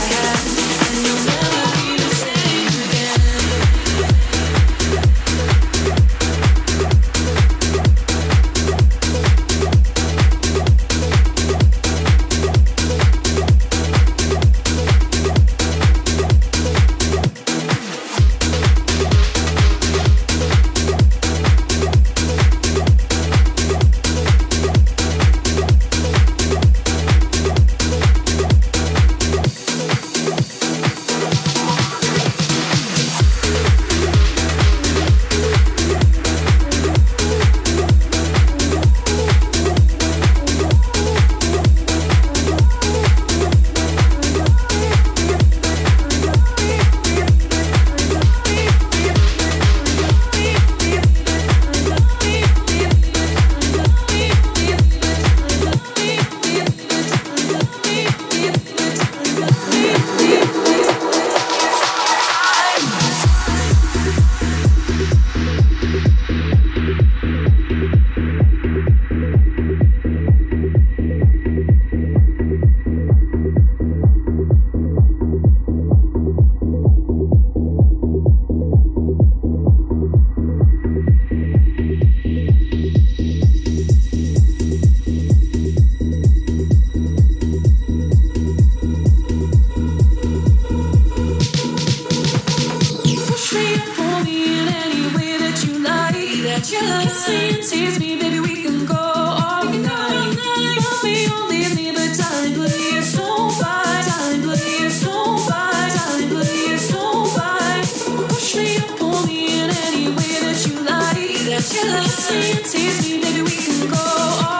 and you never. you tease me, baby. we can go on.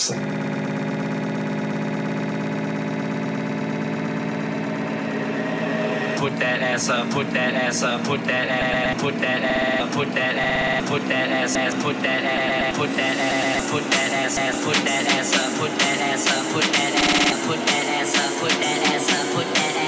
Put that ass up, put that ass up, put that ass, put that ass, put that ass, put that ass, ass, put that ass, put that ass, put that ass, ass, put that ass up, put that ass up, put that ass, put that ass up, put that ass up, put that ass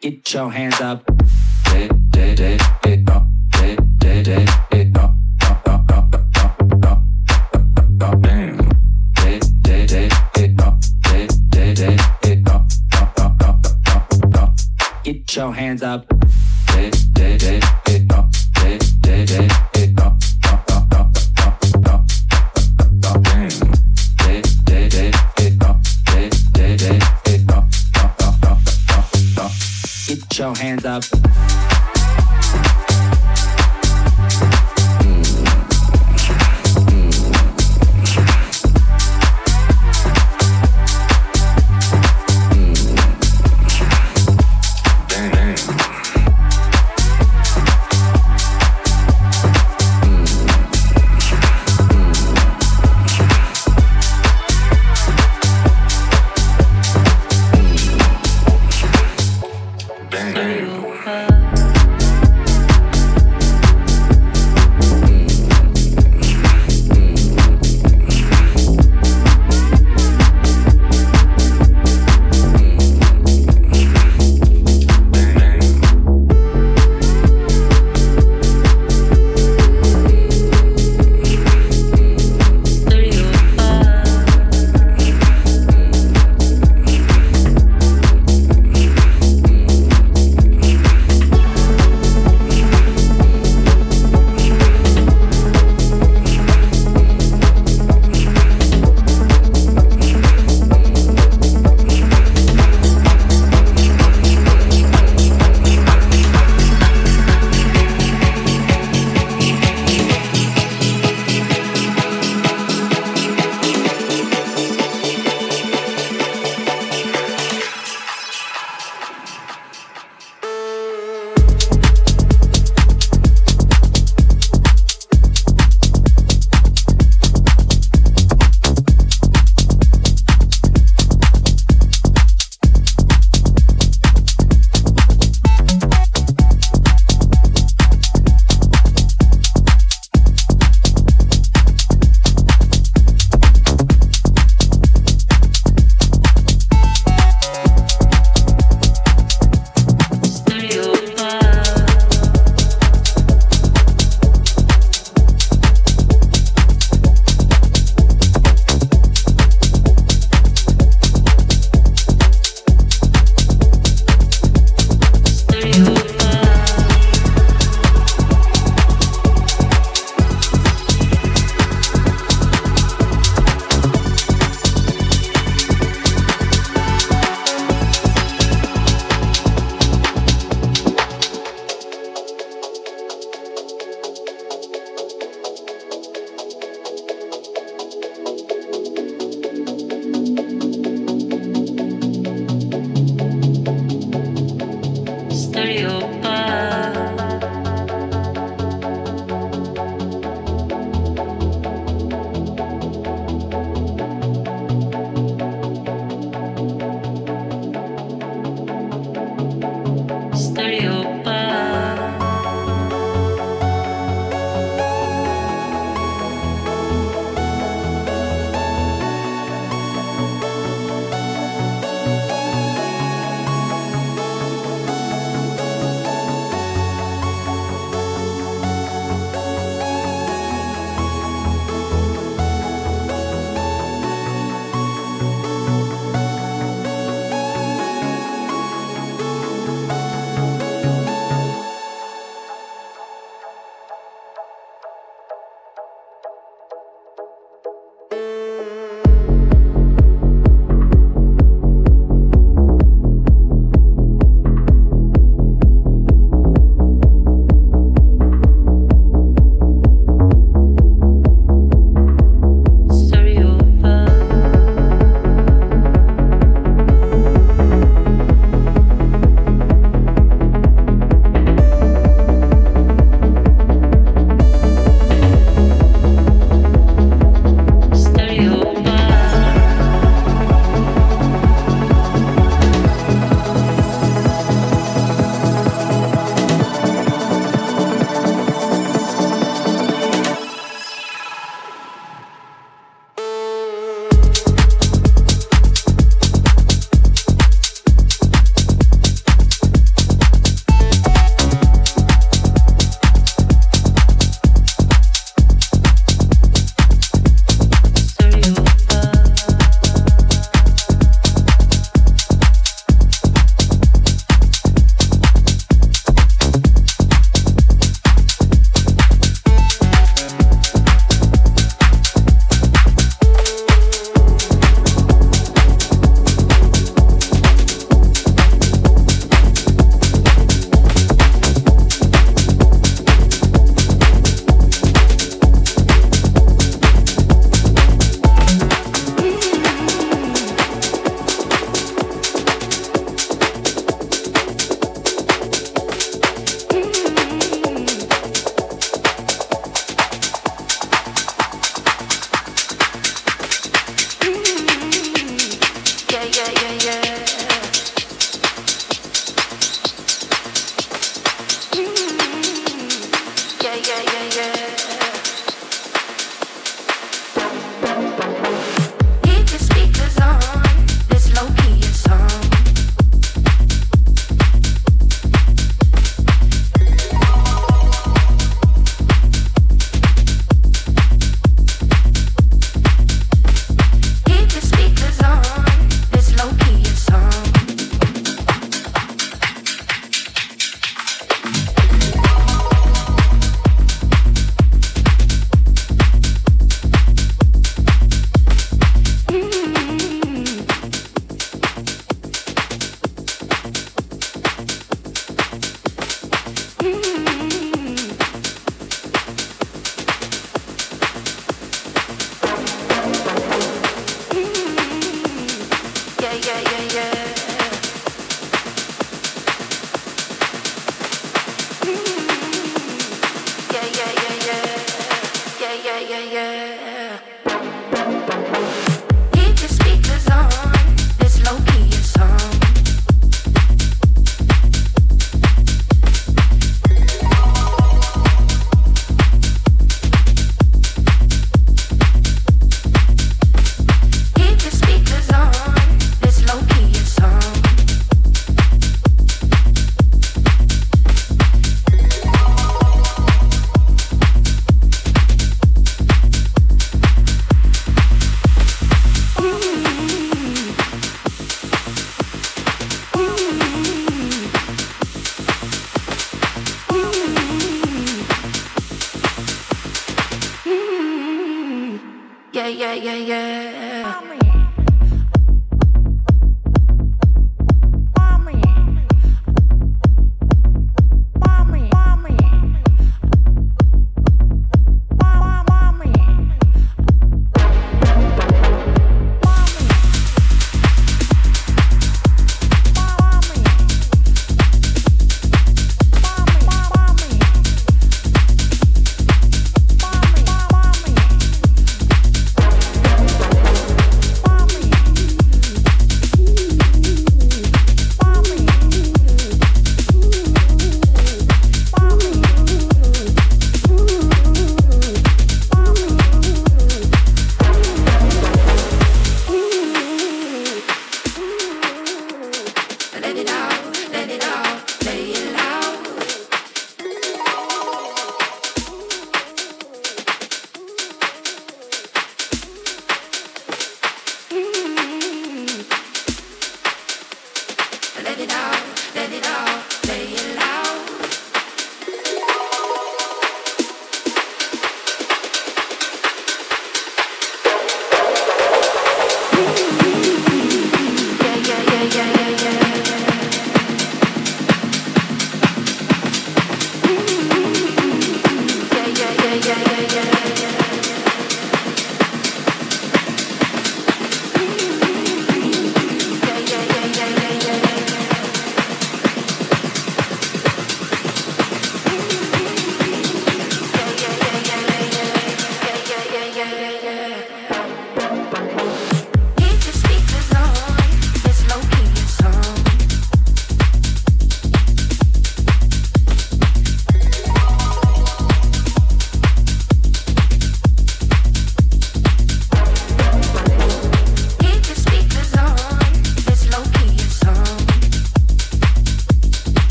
Get your hands up. Get your hands up. Hands up.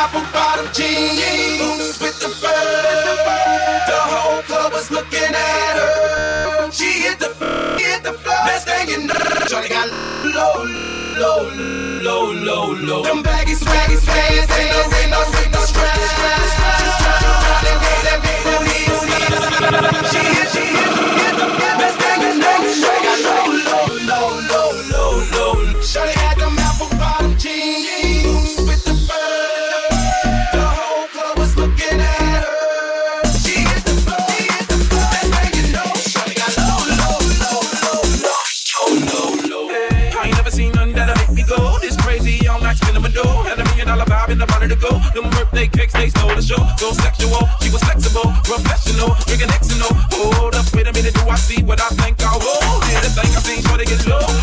apple bottom jeans, boots with the fur. The whole club was looking at her. She hit the hit the floor. Best thing you know, Johnny got low, low, low, low, low. Them baggy swaggy pants ain't no ain't no with no strap. She hit, she hit, she hit the best thing you know. So sexual, she was flexible, professional, drinking X and O. Hold up, wait a minute, do I see what I think I will? Yeah, the thing I seen, sure they get low.